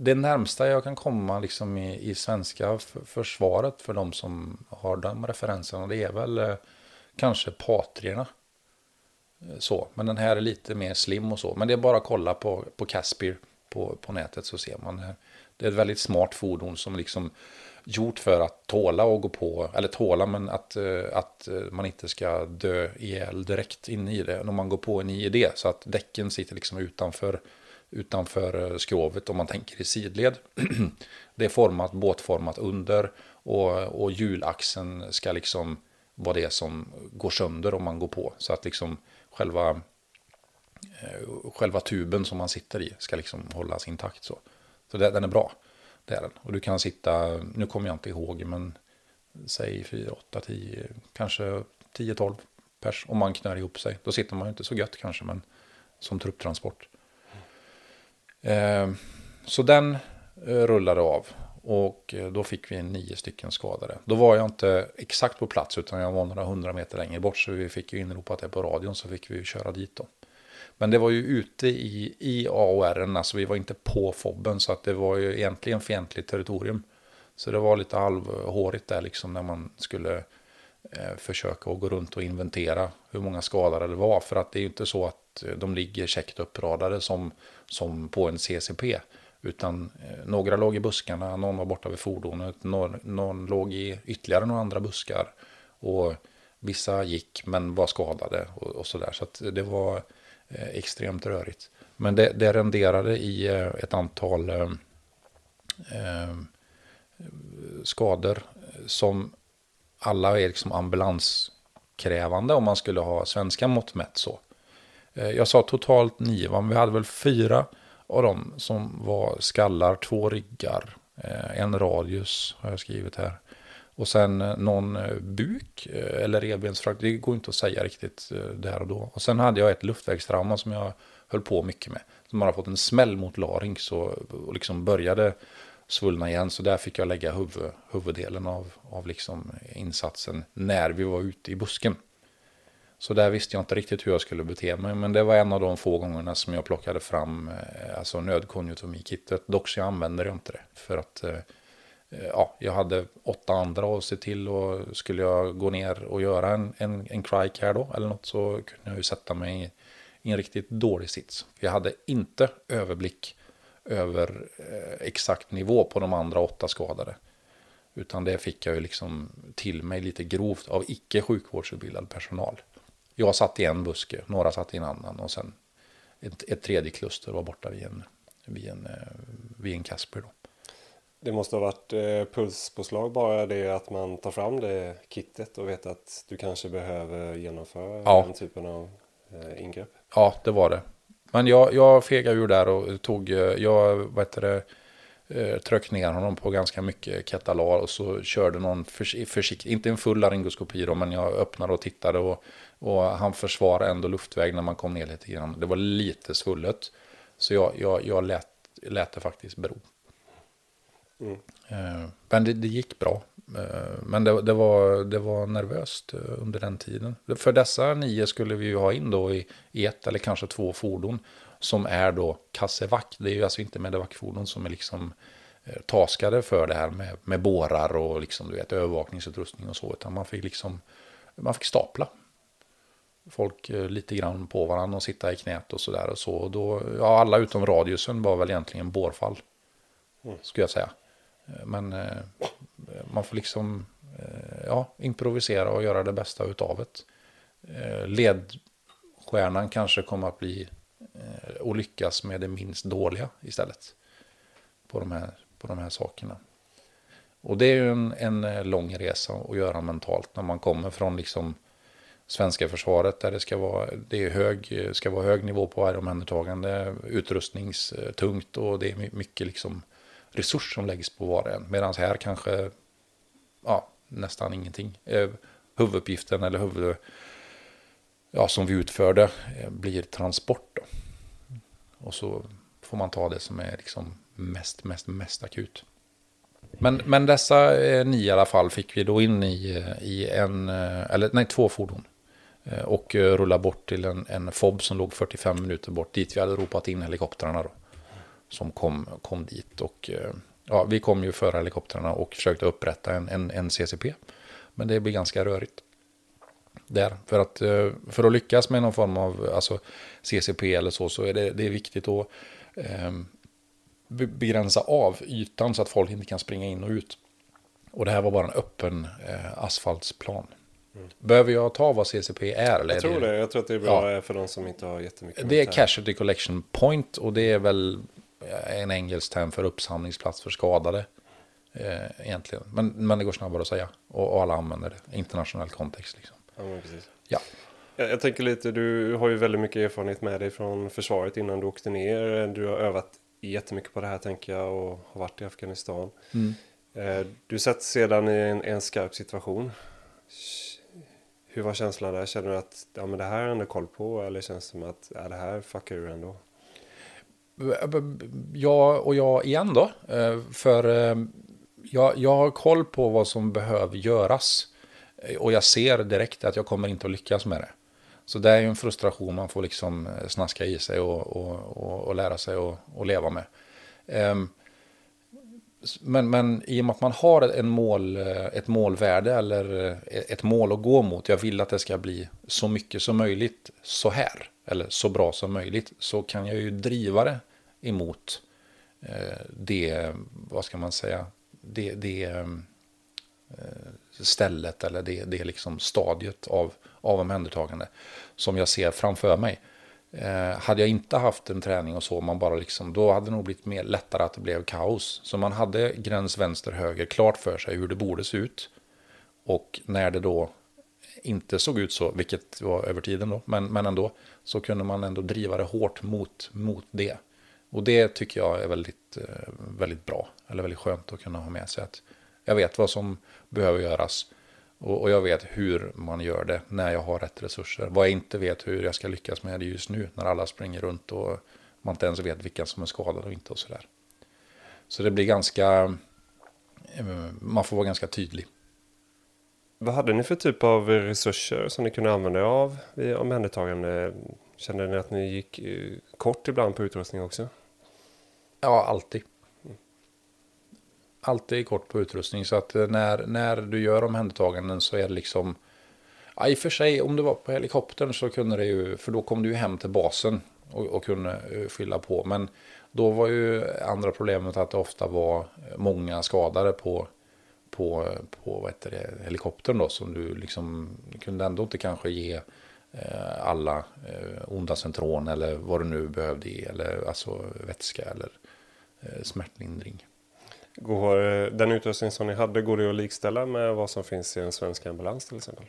Speaker 2: det närmsta jag kan komma liksom i, i svenska försvaret för de som har de referenserna det är väl eh, kanske patrierna. Eh, så, men den här är lite mer slim och så. Men det är bara att kolla på, på Caspir på, på nätet så ser man. Det. det är ett väldigt smart fordon som liksom gjort för att tåla och gå på, eller tåla men att, eh, att man inte ska dö ihjäl direkt inne i det när man går på en IED. Så att däcken sitter liksom utanför utanför eh, skrovet om man tänker i sidled. det är format, båtformat under och, och hjulaxeln ska liksom vara det som går sönder om man går på. Så att liksom själva, eh, själva tuben som man sitter i ska liksom hållas intakt. Så, så det, den är bra. Det är den. Och du kan sitta, nu kommer jag inte ihåg, men säg 4, 8, 10, kanske 10-12 pers om man knör ihop sig. Då sitter man ju inte så gött kanske, men som trupptransport. Ehm, så den eh, rullade av och eh, då fick vi nio stycken skadade. Då var jag inte exakt på plats utan jag var några hundra meter längre bort så vi fick ju inropat det på radion så fick vi ju köra dit då. Men det var ju ute i, i AOR, alltså vi var inte på fobben så att det var ju egentligen fientligt territorium. Så det var lite halvhårigt där liksom när man skulle eh, Eh, försöka att gå runt och inventera hur många skadade det var. För att det är ju inte så att eh, de ligger käckt uppradade som, som på en CCP. Utan eh, några låg i buskarna, någon var borta vid fordonet, någon, någon låg i ytterligare några andra buskar. Och vissa gick men var skadade och, och sådär. Så att det var eh, extremt rörigt. Men det, det renderade i eh, ett antal eh, eh, skador som alla är liksom ambulanskrävande om man skulle ha svenska mått mätt så. Eh, jag sa totalt nio, men vi hade väl fyra av dem som var skallar, två ryggar, eh, en radius har jag skrivit här. Och sen eh, någon buk eller revbensfrakt, det går inte att säga riktigt där och då. Och sen hade jag ett luftvägstrauma som jag höll på mycket med. Som har fått en smäll mot larynx och, och liksom började svullna igen. Så där fick jag lägga huvud, huvuddelen av, av liksom insatsen när vi var ute i busken. Så där visste jag inte riktigt hur jag skulle bete mig. Men det var en av de få gångerna som jag plockade fram eh, alltså nödkonjunktomikittet. Dock så använder jag inte det. För att eh, eh, ja, jag hade åtta andra att se till. Och skulle jag gå ner och göra en, en, en crike här då eller något så kunde jag ju sätta mig i, i en riktigt dålig sits. Jag hade inte överblick över eh, exakt nivå på de andra åtta skadade. Utan det fick jag ju liksom till mig lite grovt av icke sjukvårdsutbildad personal. Jag satt i en buske, några satt i en annan och sen ett, ett tredje kluster var borta vid en, vid en, eh, vid en Casper. Då.
Speaker 1: Det måste ha varit eh, pulspåslag bara det att man tar fram det kittet och vet att du kanske behöver genomföra ja. den typen av eh, ingrepp.
Speaker 2: Ja, det var det. Men jag, jag fegade ur där och tog, eh, jag vad heter det, eh, tryckte ner honom på ganska mycket ketalar och så körde någon försiktigt, inte en full laryngoskopi då, men jag öppnade och tittade och, och han försvarade ändå luftväg när man kom ner lite grann. Det var lite svullet. Så jag, jag, jag lät, lät det faktiskt bero. Mm. Eh, men det, det, gick bra. Men det, det, var, det var nervöst under den tiden. För dessa nio skulle vi ju ha in då i, i ett eller kanske två fordon som är då kassevack. Det är ju alltså inte medevackfordon som är liksom eh, taskade för det här med, med bårar och liksom, du vet, övervakningsutrustning och så. Utan man fick liksom, man fick stapla folk eh, lite grann på varandra och sitta i knät och sådär. Och så. då, ja, alla utom radiusen var väl egentligen bårfall, mm. skulle jag säga. Eh, men eh, man får liksom eh, ja, improvisera och göra det bästa utav det. Ledstjärnan kanske kommer att bli och lyckas med det minst dåliga istället. På de här, på de här sakerna. Och det är ju en, en lång resa att göra mentalt när man kommer från liksom svenska försvaret där det ska vara, det är hög, ska vara hög nivå på varje omhändertagande, utrustningstungt och det är mycket liksom resurs som läggs på var och en. Medan här kanske ja, nästan ingenting. Eh, huvuduppgiften eller huvud, ja, som vi utförde eh, blir transport. Då. Och så får man ta det som är liksom mest, mest, mest akut. Men, men dessa eh, nio i alla fall fick vi då in i, eh, i en, eller nej, två fordon. Och rulla bort till en, en FOB som låg 45 minuter bort dit vi hade ropat in helikoptrarna då. Som kom, kom dit och ja, vi kom ju före helikoptrarna och försökte upprätta en, en, en CCP. Men det blir ganska rörigt där. För att, eh, för att lyckas med någon form av alltså, CCP eller så, så är det, det är viktigt att eh, begränsa av ytan så att folk inte kan springa in och ut. Och det här var bara en öppen eh, asfaltsplan. Mm. Behöver jag ta vad CCP är? Eller
Speaker 1: jag tror det, jag tror att det är bra ja. för de som inte har jättemycket.
Speaker 2: Det är Casualty Collection Point och det är väl eh, en engelsk term för uppsamlingsplats för skadade. Eh, egentligen. Men, men det går snabbare att säga. Och, och alla använder det. Internationell kontext liksom.
Speaker 1: Ja, precis.
Speaker 2: Ja.
Speaker 1: Jag, jag, tänker lite, du har ju väldigt mycket erfarenhet med dig från försvaret innan du åkte ner. Du har övat jättemycket på det här tänker jag och har varit i Afghanistan. Mm. Eh, du sätts sedan i en, en skarp situation. Hur var känslan där? Känner du att ja, men det här har ändå koll på? Eller känns det som att ja, det här fuckar du ändå?
Speaker 2: Ja och ja igen då. Eh, för eh, jag, jag har koll på vad som behöver göras. Eh, och jag ser direkt att jag kommer inte att lyckas med det. Så det är ju en frustration man får liksom snaska i sig och, och, och, och lära sig att leva med. Ehm, men, men i och med att man har en mål, ett målvärde eller ett mål att gå mot. Jag vill att det ska bli så mycket som möjligt så här. Eller så bra som möjligt. Så kan jag ju driva det emot eh, det, vad ska man säga, det, det eh, stället eller det, det liksom stadiet av, av omhändertagande som jag ser framför mig. Eh, hade jag inte haft en träning och så, man bara liksom, då hade det nog blivit mer lättare att det blev kaos. Så man hade gräns vänster höger klart för sig hur det borde se ut. Och när det då inte såg ut så, vilket var över tiden då, men, men ändå, så kunde man ändå driva det hårt mot, mot det. Och det tycker jag är väldigt, eh, väldigt bra, eller väldigt skönt att kunna ha med sig. att Jag vet vad som behöver göras och, jag vet hur man gör det när jag har rätt resurser. Vad jag inte vet hur jag ska lyckas med det just nu när alla springer runt och man inte ens vet vilka som är skadade och inte och sådär. Så det blir ganska, eh, man får vara ganska tydlig.
Speaker 1: Vad hade ni för typ av resurser som ni kunde använda er av vid omhändertagande? Kände ni att ni gick eh, kort ibland på utrustning också?
Speaker 2: Ja, alltid alltid kort på utrustning. Så att eh, när, när du gör omhändertaganden så är det liksom... Ja, I och för sig, om du var på helikoptern så kunde det ju... För då kom du ju hem till basen och, och kunde eh, fylla på. Men då var ju andra problemet att det ofta var många skadade på, på, på vad heter det, helikoptern då. Som du liksom kunde ändå inte kanske ge alla eh, onda centron eller vad du nu behövde ge. Eller alltså vätska eller eh, smärtlindring.
Speaker 1: Går eh, den utrustning som ni hade, går det att likställa med vad som finns i en svensk ambulans till exempel?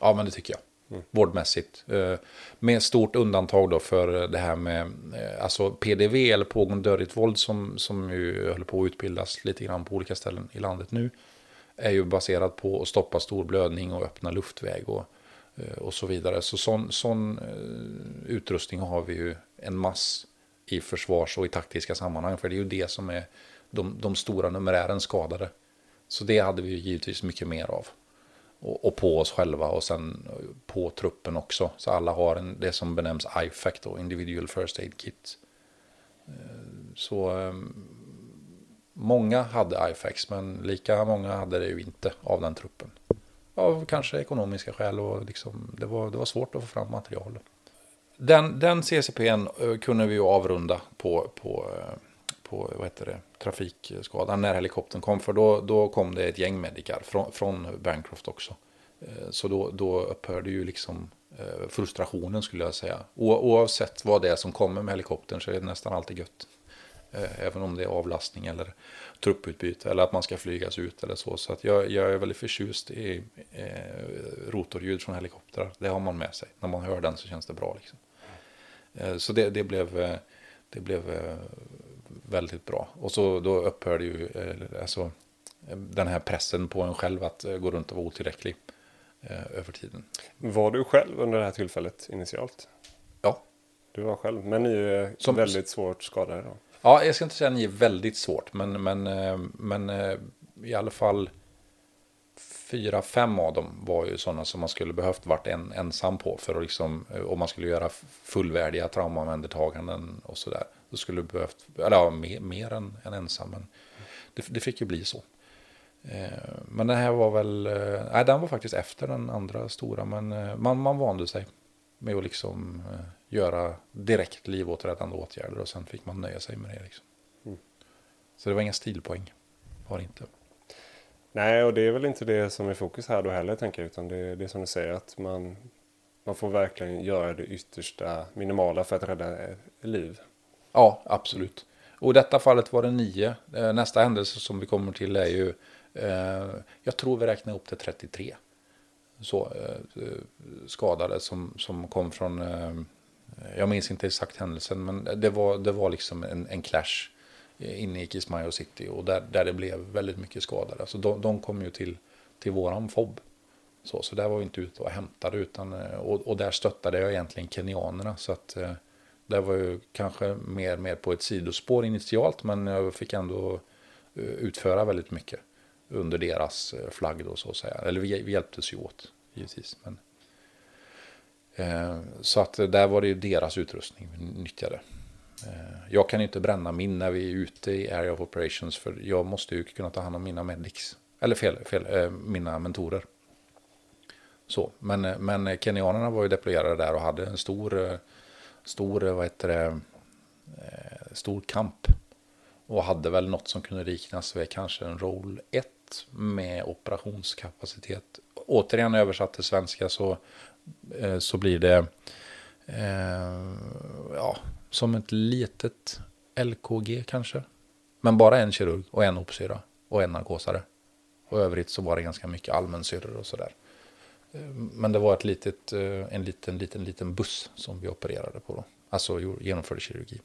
Speaker 2: Ja, men det tycker jag. Mm. Vårdmässigt. Eh, med stort undantag då för det här med eh, alltså PDV eller pågående dödligt våld som, som ju håller på att utbildas lite grann på olika ställen i landet nu. Är ju baserat på att stoppa stor blödning och öppna luftväg och, Eh, och så vidare. Så sån, sån eh, utrustning har vi ju en mass i försvars och i taktiska sammanhang. För det är ju det som är de, de stora numerären skadade. Så det hade vi ju givetvis mycket mer av. Och, och, på oss själva och sen eh, på truppen också. Så alla har en, det som benämns IFAC då, Individual First Aid Kit. Så ehm, många hade IFACs men lika många hade det ju inte av den truppen. Av kanske ekonomiska skäl och liksom, det, var, det var svårt att få fram material. Den, den CCPn eh, kunde vi ju avrunda på, på eh, på vad heter det, trafikskadan när helikoptern kom. För då, då kom det ett gäng medikar från, från Bancroft också. Eh, så då, då upphörde ju liksom frustrationen skulle jag säga. oavsett vad det är som kommer med helikoptern så är det nästan alltid gött. Även om det är avlastning eller trupputbyte eller att man ska flygas ut eller så. Så att jag, jag är väldigt förtjust i eh, rotorljud från helikoptrar. Det har man med sig. När man hör den så känns det bra. Liksom. Eh, så det, det blev, det blev väldigt bra. Och så då upphörde ju eh, alltså, den här pressen på en själv att eh, gå runt och vara otillräcklig eh, över tiden.
Speaker 1: Var du själv under det här tillfället initialt?
Speaker 2: Ja.
Speaker 1: Du var själv, men ni är Som, väldigt svårt skadade då?
Speaker 2: Ja, jag ska inte säga att ni är väldigt svårt, men, men, eh, men eh, i alla fall fyra, fem av dem var ju sådana som man skulle behövt varit en, ensam på för att liksom, eh, om man skulle göra fullvärdiga traumaomhändertaganden och sådär. Då skulle du behövt, eller ja, mer, mer än, än ensam. Men det, det fick ju bli så. Men den här var väl, nej den var faktiskt efter den andra stora. Men man, man vande sig med att liksom göra direkt livåträdande åtgärder. Och sen fick man nöja sig med det. Liksom. Mm. Så det var inga stilpoäng. Var inte.
Speaker 1: Nej, och det är väl inte det som är fokus här då heller, tänker jag. Utan det är det som du säger, att man, man får verkligen göra det yttersta minimala för att rädda liv.
Speaker 2: Ja, absolut. Och i detta fallet var det nio. Eh, nästa händelse som vi kommer till är ju, eh, jag tror vi räknar upp till 33 så, eh, skadade som, som kom från, eh, Eh, jag minns inte exakt händelsen, men det var, det var liksom en, en clash eh, inne i Kismayo City och där, där det blev väldigt mycket skadade. Så de, de kom ju till, till våran FOB. Så, så där var vi inte ute och hämtade utan, eh, och, och där stöttade jag egentligen kenyanerna. Så att det var ju kanske mer, mer på ett sidospår initialt men jag fick ändå utföra väldigt mycket under deras flagg då så att säga. Eller vi, vi hjälptes ju åt givetvis. Men, Eh, så att där var det ju deras utrustning vi nyttjade. Eh, jag kan inte bränna min när vi är ute i Area of Operations för jag måste ju kunna ta hand om mina medics. Eller fel, fel eh, mina mentorer. Så, men, men kenyanerna var ju deployerade där och hade en stor, stor, vad heter det, stor kamp. Och hade väl något som kunde liknas vid kanske en roll 1 med operationskapacitet. Återigen översatt till svenska så, eh, så blir det eh, ja, som ett litet LKG kanske. Men bara en kirurg och en opsyra och en narkosare. Och övrigt så var det ganska mycket allmänsyrror och sådär. Eh, men det var ett litet, eh, en liten, liten, liten buss som vi opererade på då. Alltså genomförde kirurgi.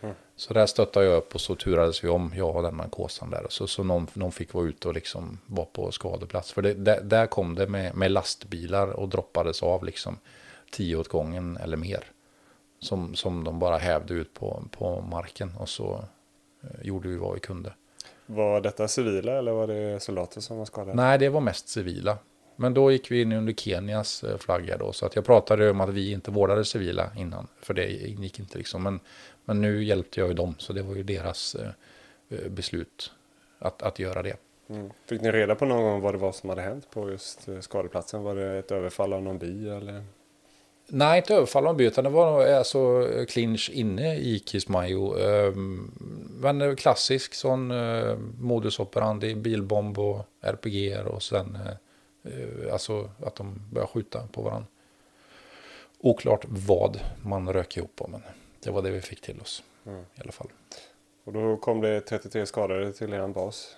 Speaker 2: Mm. Så där stöttade jag upp och så turades vi om, jag och den narkosan där. Så, så någon, någon fick vara ute och liksom vara på skadeplats. För det, där, där kom det med, med lastbilar och droppades av liksom tio åt gången eller mer. Som, som de bara hävde ut på, på marken och så eh, gjorde vi vad vi kunde.
Speaker 1: Var detta civila eller var det soldater som var skadade?
Speaker 2: Nej, det var mest civila. Men då gick vi in under Kenias eh, flagga då. Så att jag pratade om att vi inte vårdade civila innan. För det ingick inte liksom. Men, men nu hjälpte jag ju dem. Så det var ju deras eh, eh beslut att, att göra det.
Speaker 1: Mm. Fick ni reda på någon gång vad det var som hade hänt på just skadeplatsen? Var det ett överfall av någon by eller?
Speaker 2: Nej, inte överfall av by, utan det var alltså clinch inne i Kismayo. Ehm, men klassisk sån eh, modus operandi, bilbomb och RPG och sen eh, alltså att de börjar skjuta på varandra. Oklart vad man rök ihop på, men det var det vi fick till oss mm. i alla fall.
Speaker 1: Och då kom det 33 skadade till er bas.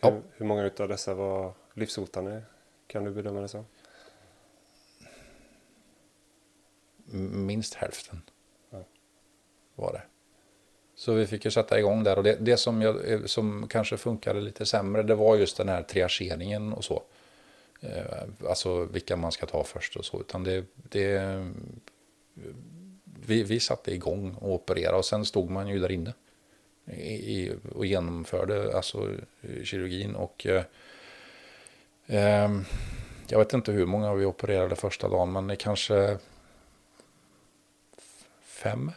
Speaker 1: Hur, ja. hur många av dessa var livshotande? Kan du bedöma det så?
Speaker 2: minst hälften. Var det. Så vi fick ju sätta igång där och det, det som, jag, som kanske funkade lite sämre det var just den här triageringen och så. Eh, alltså vilka man ska ta först och så. Utan det, det, vi, vi satte igång och opererade och sen stod man ju där inne. I, och genomförde alltså kirurgin och eh, eh, jag vet inte hur många vi opererade första dagen men det kanske fem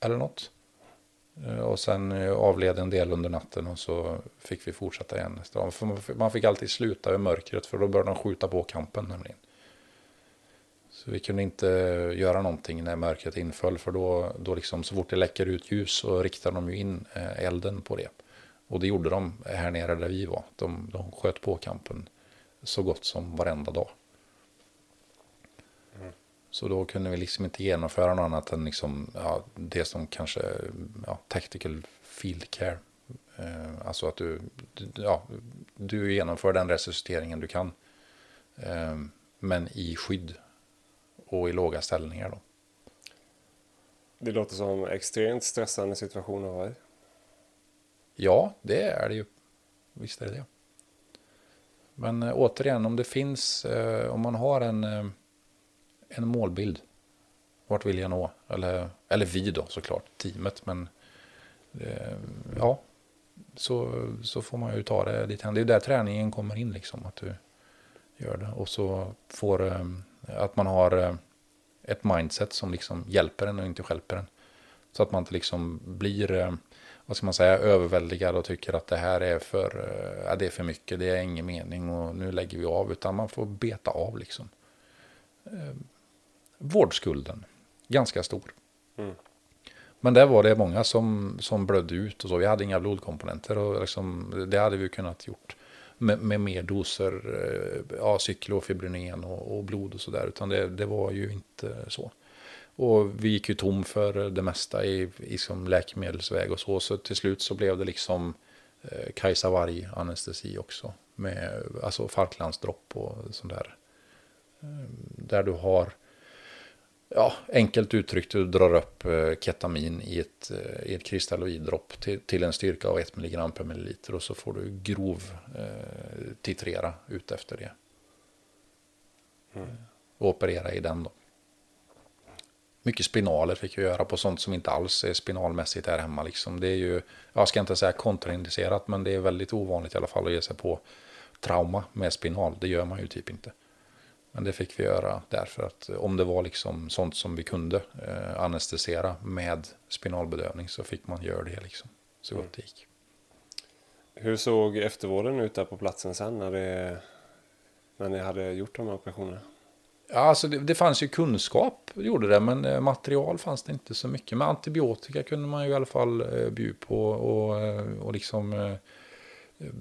Speaker 2: eller något. Eh, och sen eh, avled en del under natten och så fick vi fortsätta igen nästa dag. Man fick alltid sluta i mörkret för då började de skjuta på kampen nämligen. Vi kunde inte göra någonting när mörkret inföll för då, då liksom, så fort det läcker ut ljus så riktar de ju in eh, elden på det. Och det gjorde de här nere där vi var. De, de sköt på kampen så gott som varenda dag. Så då kunde vi liksom inte genomföra något annat än liksom, ja, det som kanske ja, tactical field care. Eh, alltså att du, ja, du genomför den resusciteringen du kan. Eh, men i skydd och i låga ställningar då.
Speaker 1: Det låter som extremt stressande situation att vara i.
Speaker 2: Ja, det är det ju. Visst är det det. Men äh, återigen, om det finns, äh, om man har en äh, en målbild. Vart vill jag nå? Eller, eller vi då såklart, teamet. Men eh, ja, så, så får man ju ta det dit. Det är där träningen kommer in liksom. Att du gör det. Och så får eh, att man har eh, ett mindset som liksom hjälper en och inte hjälper en. Så att man inte liksom blir, eh, vad ska man säga, överväldigad och tycker att det här är för, äh, det är för mycket, det är ingen mening och nu lägger vi av. Utan man får beta av liksom vårdskulden. Ganska stor. Mm. Men där var det många som, som blödde ut och så. Vi hade inga blodkomponenter och liksom, det hade vi kunnat gjort med, med mer doser eh, ja, cyklofibronen och, och blod och sådär. Utan det, det var ju inte så. Och vi gick ju tom för det mesta i, i som läkemedelsväg och så. Så till slut så blev det liksom eh, Kajsa Varg anestesi också. Med alltså Falklandsdropp och sånt där. Eh, där du har ja, enkelt uttryckt, du drar upp eh, ketamin i ett, eh, i ett kristalloiddropp till, till en styrka av 1 mg per milliliter och så får du grov eh, titrera ut efter det. Mm. Och operera i den då. Mycket spinaler fick jag göra på sånt som inte alls är spinalmässigt här hemma. Liksom. Det är ju, jag ska inte säga kontraindicerat, men det är väldigt ovanligt i alla fall att ge sig på trauma med spinal. Det gör man ju typ inte. Men det fick vi göra därför att om det var liksom sånt som vi kunde eh, anestesera med spinalbedövning så fick man göra det liksom. Så gott det gick.
Speaker 1: Hur såg eftervården ut där på platsen sen när, det, när ni hade gjort de här operationerna?
Speaker 2: Ja, alltså det, det fanns ju kunskap, gjorde det, men eh, material fanns det inte så mycket. Men antibiotika kunde man ju i alla fall eh, bjuda på och, eh, och liksom... Eh, eh,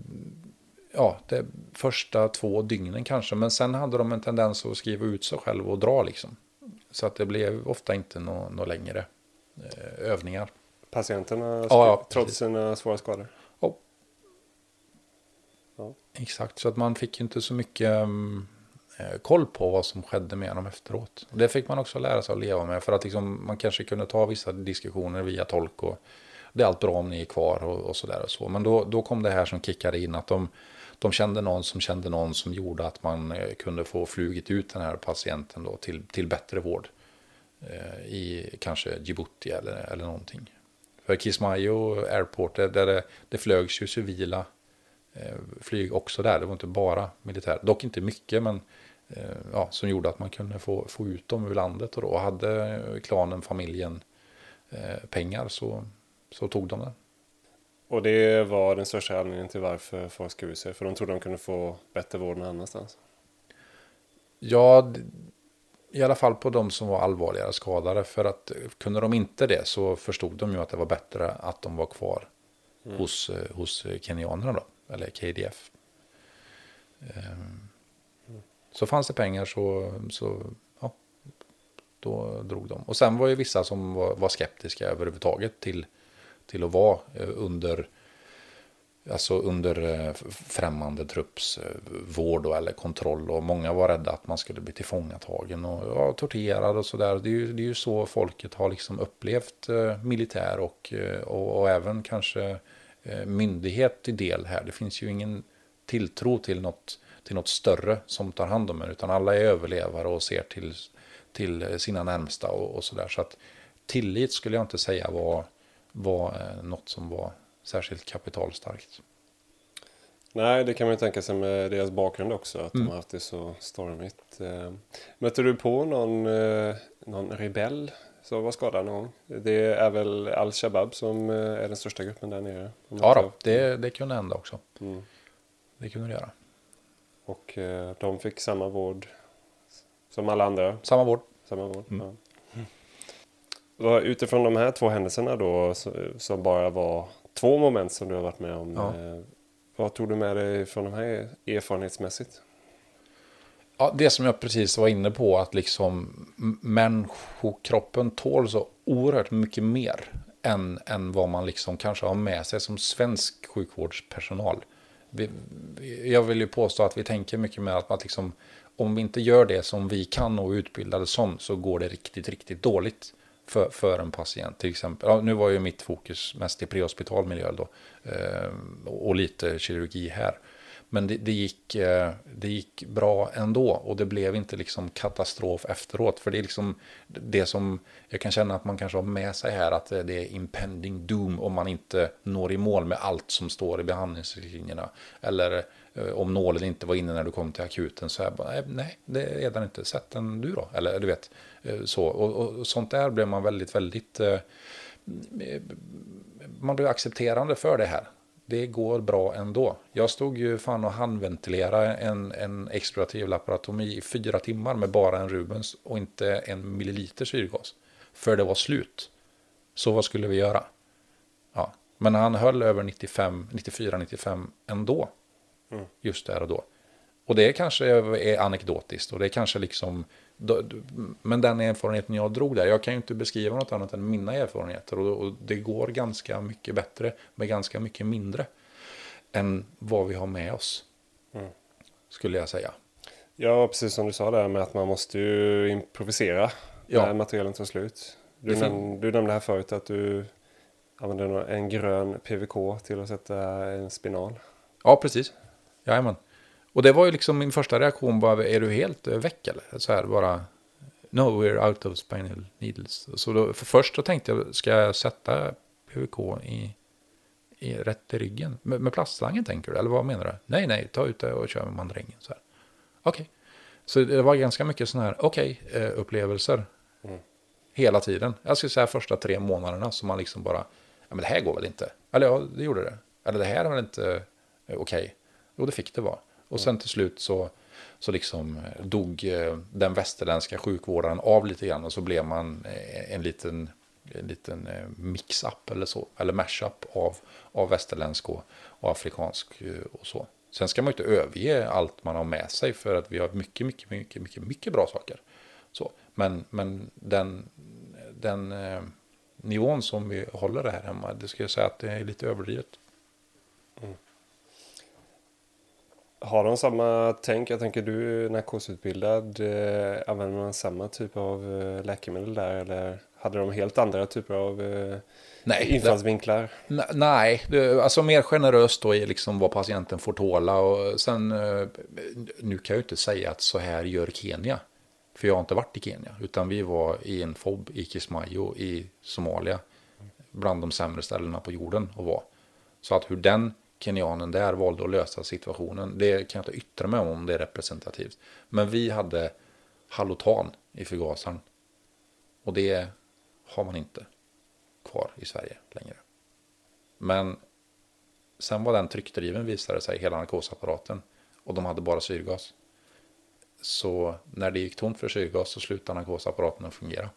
Speaker 2: ja, det första två dygnen kanske. Men sen hade de en tendens att skriva ut sig själv och dra liksom. Så att det blev ofta inte några nå längre eh, övningar.
Speaker 1: Patienterna
Speaker 2: Ja, ja,
Speaker 1: trots sina svåra skador?
Speaker 2: Ja.
Speaker 1: Ja.
Speaker 2: Exakt, så att man fick inte så mycket mm, eh, koll på vad som skedde med dem efteråt. Det fick man också lära sig att leva med för att liksom, man kanske kunde ta vissa diskussioner via tolk och det är allt bra om ni är kvar och, och sådär och så. Men då, då kom det här som kickade in att de, de kände någon som kände någon som gjorde att man eh, kunde få flugit ut den här patienten då till, till bättre vård. Eh, I kanske Djibouti eller, eller någonting. För Kismayo Airport, där det, det flögs ju civila eh, flyg också där. Det var inte bara militär. Dock inte mycket, men eh, ja, som gjorde att man kunde få, få ut dem ur landet. Och då hade klanen, familjen eh, pengar så, så tog de det.
Speaker 1: Och det var den största anledningen till varför folk skrev sig. För de trodde de kunde få bättre vård någon annanstans.
Speaker 2: Ja, i alla fall på de som var allvarligare skadade. För att eh, kunde de inte det så förstod de ju att det var bättre att de var kvar hos, eh, hos eh, kenyanerna då. Eller KDF. Ehm, Så fanns det pengar så, så ja, då drog de. Och sen var ju vissa som var, var skeptiska överhuvudtaget till, till att vara eh, under Alltså under eh, främmande trupps eh, vård eller kontroll. Och många var rädda att man skulle bli tillfångatagen och ja, torterad och sådär. Det, är ju- det är ju så folket har liksom upplevt militär och, och, och även kanske myndighet till del här. Det finns ju ingen tilltro till något, till något större som tar hand om en. Utan alla är överlevare och ser till, till sina närmsta och, och sådär. Så att tillit skulle jag inte säga var, var eh, något som var särskilt kapitalstarkt.
Speaker 1: Nej, det kan man ju tänka sig med deras bakgrund också. Att
Speaker 2: Mm.
Speaker 1: de har haft det så stormigt. Eh, Mötte du på någon, eh, någon rebell som var skadad någon gång? Det är väl Al-Shabaab som är den största gruppen där nere?
Speaker 2: Ja då, det, det kunde hända också.
Speaker 1: Mm.
Speaker 2: Det kunde det göra.
Speaker 1: Och de fick samma vård som alla andra?
Speaker 2: Samma vård.
Speaker 1: Samma vård?
Speaker 2: Mm.
Speaker 1: Ja. Utifrån de här två händelserna då, som bara var två moment som du har varit med om.
Speaker 2: Ja.
Speaker 1: eh, Vad tog du med dig från de här erfarenhetsmässigt?
Speaker 2: Ja, det som jag precis var inne på, att liksom människokroppen tål så oerhört mycket mer än, än vad man liksom kanske har med sig som svensk sjukvårdspersonal. Vi, jag vill ju påstå att vi tänker mycket mer att man liksom, om vi inte gör det som vi kan och utbildade som så går det riktigt, riktigt dåligt för, för en patient. Till exempel, ja, nu var ju mitt fokus mest i prehospital miljö då eh, och lite kirurgi här. Men det, det, gick, eh, det gick bra ändå och det blev inte liksom katastrof efteråt. För det är liksom det som jag kan känna att man kanske har med sig här att det är impending doom om man inte når i mål med allt som står i behandlingslinjerna. Eller eh, om nålen inte var inne när du kom till akuten så är bara, nej, det är den inte. Sätt den du då. Eller du vet, så. Och, och sånt där blev man väldigt, väldigt... eh, man blev accepterande för det här. Det går bra ändå. Jag stod ju fan och handventilerade en, en explorativ laparotomi i fyra timmar med bara en Rubens och inte en milliliter syrgas. För det var slut. Så vad skulle vi göra? Ja. Men han höll över 95, 94-95 ändå.
Speaker 1: Mm.
Speaker 2: Just där och då. Och det kanske är anekdotiskt och det kanske liksom då- men den erfarenheten jag drog där, jag kan ju inte beskriva något annat än mina erfarenheter och, och det går ganska mycket bättre med ganska mycket mindre än vad vi har med oss.
Speaker 1: Mm.
Speaker 2: Skulle jag säga.
Speaker 1: Ja, precis som du sa där med att man måste ju improvisera
Speaker 2: Ja.
Speaker 1: när materialen tar slut. Du, näm- du nämnde här förut att du använde en grön PVK till att sätta en spinal.
Speaker 2: Ja, precis. Jajamän. Och det var ju liksom min första reaktion, bara, är du helt väck eller? Så här bara, no, we're out of spinal needles. Så då, för först så tänkte jag, ska jag sätta PVK i, i rätt i ryggen? Med, med plastslangen tänker du? Eller vad menar du? Nej, nej, ta ut det och kör med mandrängen. Okej. Så det var ganska mycket sådana här, okej, okay, eh, upplevelser. Mm. Hela tiden. Jag skulle säga första tre månaderna som man liksom bara, ja men det här går väl inte. Eller ja, det gjorde det. Eller det här är väl inte eh, okej. Okay. Jo, det fick det vara. Och sen till slut så, så liksom eh, dog eh, den västerländska sjukvården av lite grann och så blev man eh, en liten, en liten mix-up eller så, eller mash-up av, av västerländsk och, och afrikansk och så. Sen ska man inte överge allt man har med sig för att vi har mycket, mycket, mycket, mycket, mycket bra saker. Så, men, men den, den eh, nivån som vi håller det här hemma, det ska jag säga att det är lite överdrivet. Mm.
Speaker 1: Har de samma tänk? Jag tänker du narkosutbildad, eh, använder man samma typ av eh, läkemedel där eller hade de helt andra typer av eh, nej, infallsvinklar?
Speaker 2: Det, nej, det, alltså mer generöst då i liksom vad patienten får tåla och sen, eh, nu kan jag ju inte säga att så här gör Kenya. För jag har inte varit i Kenya, utan vi var i en FOB i Kismayo i Somalia. Bland de sämre ställena på jorden att vara. Så att hur den kenyanen där valde att lösa situationen, det kan jag inte yttra mig om om det är representativt. Men vi hade halotan i förgasaren. Och det har man inte kvar i Sverige längre. Men sen var den tryckdriven visade sig, hela narkosapparaten. Och de hade bara syrgas. Så när det gick tomt för syrgas så slutade narkosapparaten att fungera.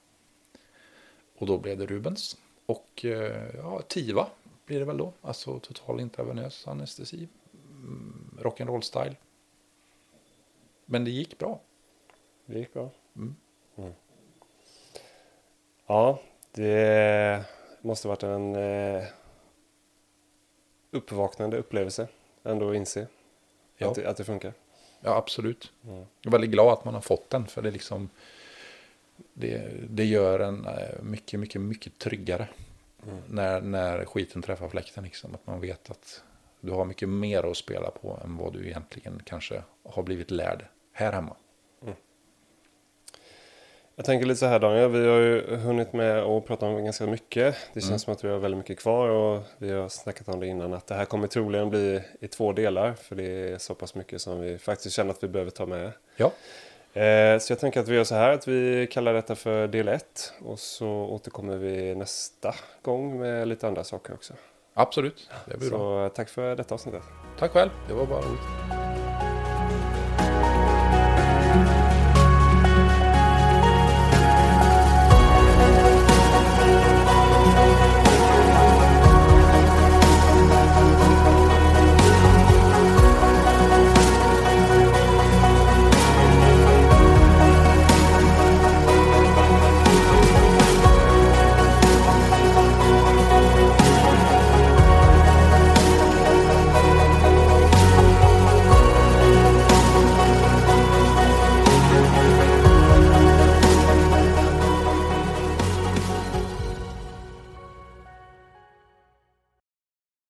Speaker 2: Och då blev det Rubens. Och eh, ja, TIVA blir det väl då. Alltså total intravenös anestesi. Mm, rock'n'roll style. Men det gick bra.
Speaker 1: Det gick bra. Mm. Mm. Ja, det måste varit en eh, uppvaknande upplevelse ändå att inse ja. att, det, att det funkar.
Speaker 2: Ja, absolut. Mm. Jag är väldigt glad att man har fått den för det liksom det, det gör en eh, mycket, mycket, mycket tryggare mm. när, när skiten träffar fläkten. Liksom. Att man vet att du har mycket mer att spela på än vad du egentligen kanske har blivit lärd här hemma.
Speaker 1: Jag tänker lite så här Daniel, vi har ju hunnit med att prata om ganska mycket. Det känns mm. som att vi har väldigt mycket kvar och vi har snackat om det innan att det här kommer troligen bli i två delar för det är så pass mycket som vi faktiskt känner att vi behöver ta med.
Speaker 2: Ja.
Speaker 1: Eh, så jag tänker att vi gör så här att vi kallar detta för del 1 och så återkommer vi nästa gång med lite andra saker också.
Speaker 2: Absolut, det
Speaker 1: blir så bra. tack för detta avsnittet.
Speaker 2: Tack själv, det var bara roligt.